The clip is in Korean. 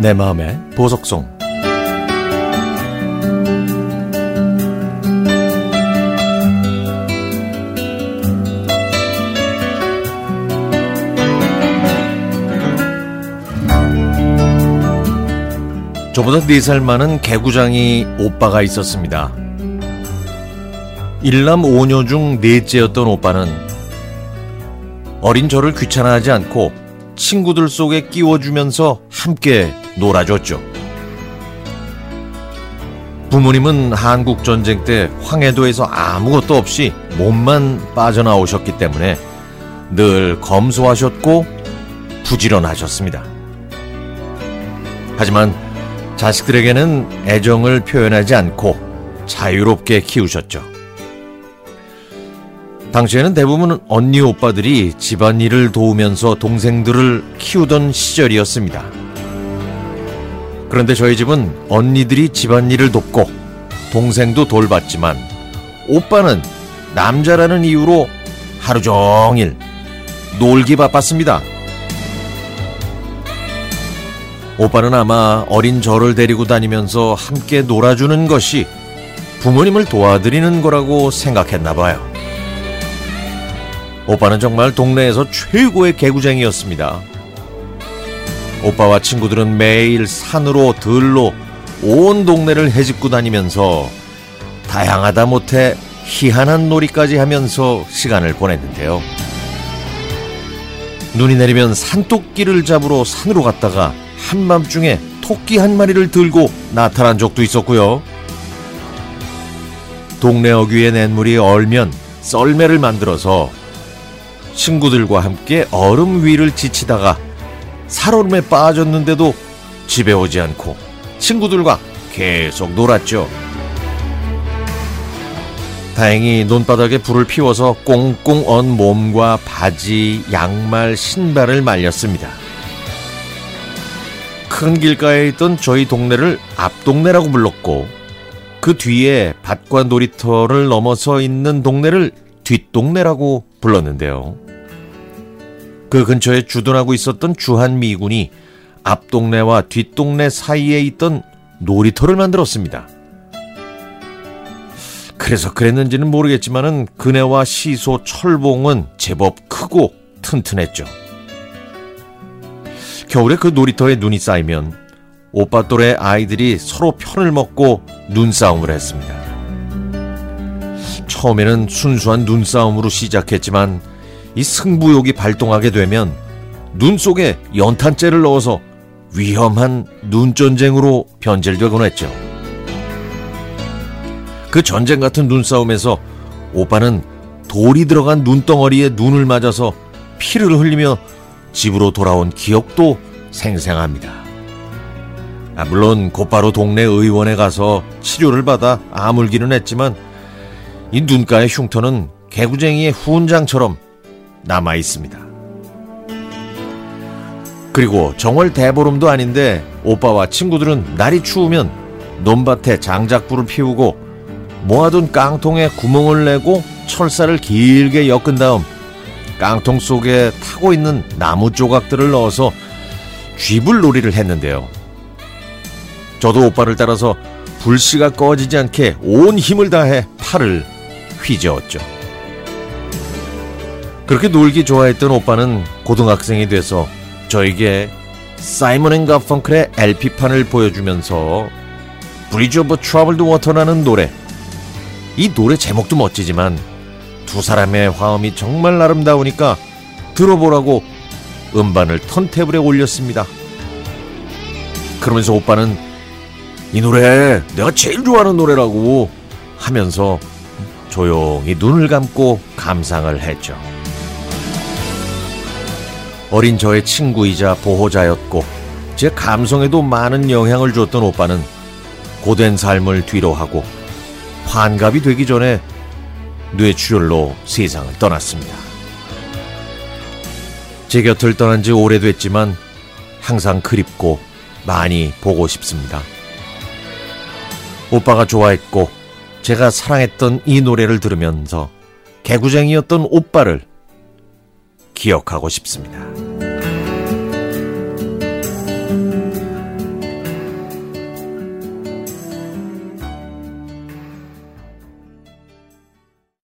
내 마음의 보석송 저보다 4살 많은 개구장이 오빠가 있었습니다. 일남 5녀 중 넷째였던 오빠는 어린 저를 귀찮아하지 않고 친구들 속에 끼워주면서 함께 놀아줬죠. 부모님은 한국 전쟁 때 황해도에서 아무것도 없이 몸만 빠져나오셨기 때문에 늘 검소하셨고 부지런하셨습니다. 하지만 자식들에게는 애정을 표현하지 않고 자유롭게 키우셨죠. 당시에는 대부분 언니 오빠들이 집안일을 도우면서 동생들을 키우던 시절이었습니다. 그런데 저희 집은 언니들이 집안일을 돕고 동생도 돌봤지만 오빠는 남자라는 이유로 하루 종일 놀기 바빴습니다. 오빠는 아마 어린 저를 데리고 다니면서 함께 놀아주는 것이 부모님을 도와드리는 거라고 생각했나 봐요. 오빠는 정말 동네에서 최고의 개구쟁이였습니다. 오빠와 친구들은 매일 산으로 들로 온 동네를 헤집고 다니면서 다양하다 못해 희한한 놀이까지 하면서 시간을 보냈는데요. 눈이 내리면 산토끼를 잡으러 산으로 갔다가 한밤중에 토끼 한 마리를 들고 나타난 적도 있었고요. 동네 어귀의 냇물이 얼면 썰매를 만들어서 친구들과 함께 얼음 위를 지치다가 살얼음에 빠졌는데도 집에 오지 않고 친구들과 계속 놀았죠. 다행히 논바닥에 불을 피워서 꽁꽁 언 몸과 바지, 양말, 신발을 말렸습니다. 큰 길가에 있던 저희 동네를 앞동네라고 불렀고 그 뒤에 밭과 놀이터를 넘어서 있는 동네를 뒷동네라고 불렀는데요. 그 근처에 주둔하고 있었던 주한미군이 앞동네와 뒷동네 사이에 있던 놀이터를 만들었습니다. 그래서 그랬는지는 모르겠지만은 그네와 시소 철봉은 제법 크고 튼튼했죠. 겨울에 그 놀이터에 눈이 쌓이면 오빠 또래 아이들이 서로 편을 먹고 눈싸움을 했습니다. 처음에는 순수한 눈싸움으로 시작했지만 이 승부욕이 발동하게 되면 눈 속에 연탄재를 넣어서 위험한 눈전쟁으로 변질되곤 했죠. 그 전쟁 같은 눈싸움에서 오빠는 돌이 들어간 눈덩어리에 눈을 맞아서 피를 흘리며 집으로 돌아온 기억도 생생합니다. 아, 물론 곧바로 동네 의원에 가서 치료를 받아 아물기는 했지만 이 눈가의 흉터는 개구쟁이의 훈장처럼 남아 있습니다. 그리고 정월 대보름도 아닌데 오빠와 친구들은 날이 추우면 논밭에 장작불을 피우고 모아둔 깡통에 구멍을 내고 철사를 길게 엮은 다음 깡통 속에 타고 있는 나무 조각들을 넣어서 쥐불 놀이를 했는데요. 저도 오빠를 따라서 불씨가 꺼지지 않게 온 힘을 다해 팔을 휘저었죠. 그렇게 놀기 좋아했던 오빠는 고등학생이 돼서 저에게 사이먼 앤 가펑클의 LP판을 보여주면서 Bridge Over Troubled Water라는 노래 이 노래 제목도 멋지지만 두 사람의 화음이 정말 아름다우니까 들어보라고 음반을 턴테이블에 올렸습니다. 그러면서 오빠는 이 노래 내가 제일 좋아하는 노래라고 하면서 조용히 눈을 감고 감상을 했죠. 어린 저의 친구이자 보호자였고 제 감성에도 많은 영향을 줬던 오빠는 고된 삶을 뒤로하고 환갑이 되기 전에 뇌출혈로 세상을 떠났습니다. 제 곁을 떠난 지 오래됐지만 항상 그립고 많이 보고 싶습니다. 오빠가 좋아했고 제가 사랑했던 이 노래를 들으면서 개구쟁이였던 오빠를 기억하고 싶습니다.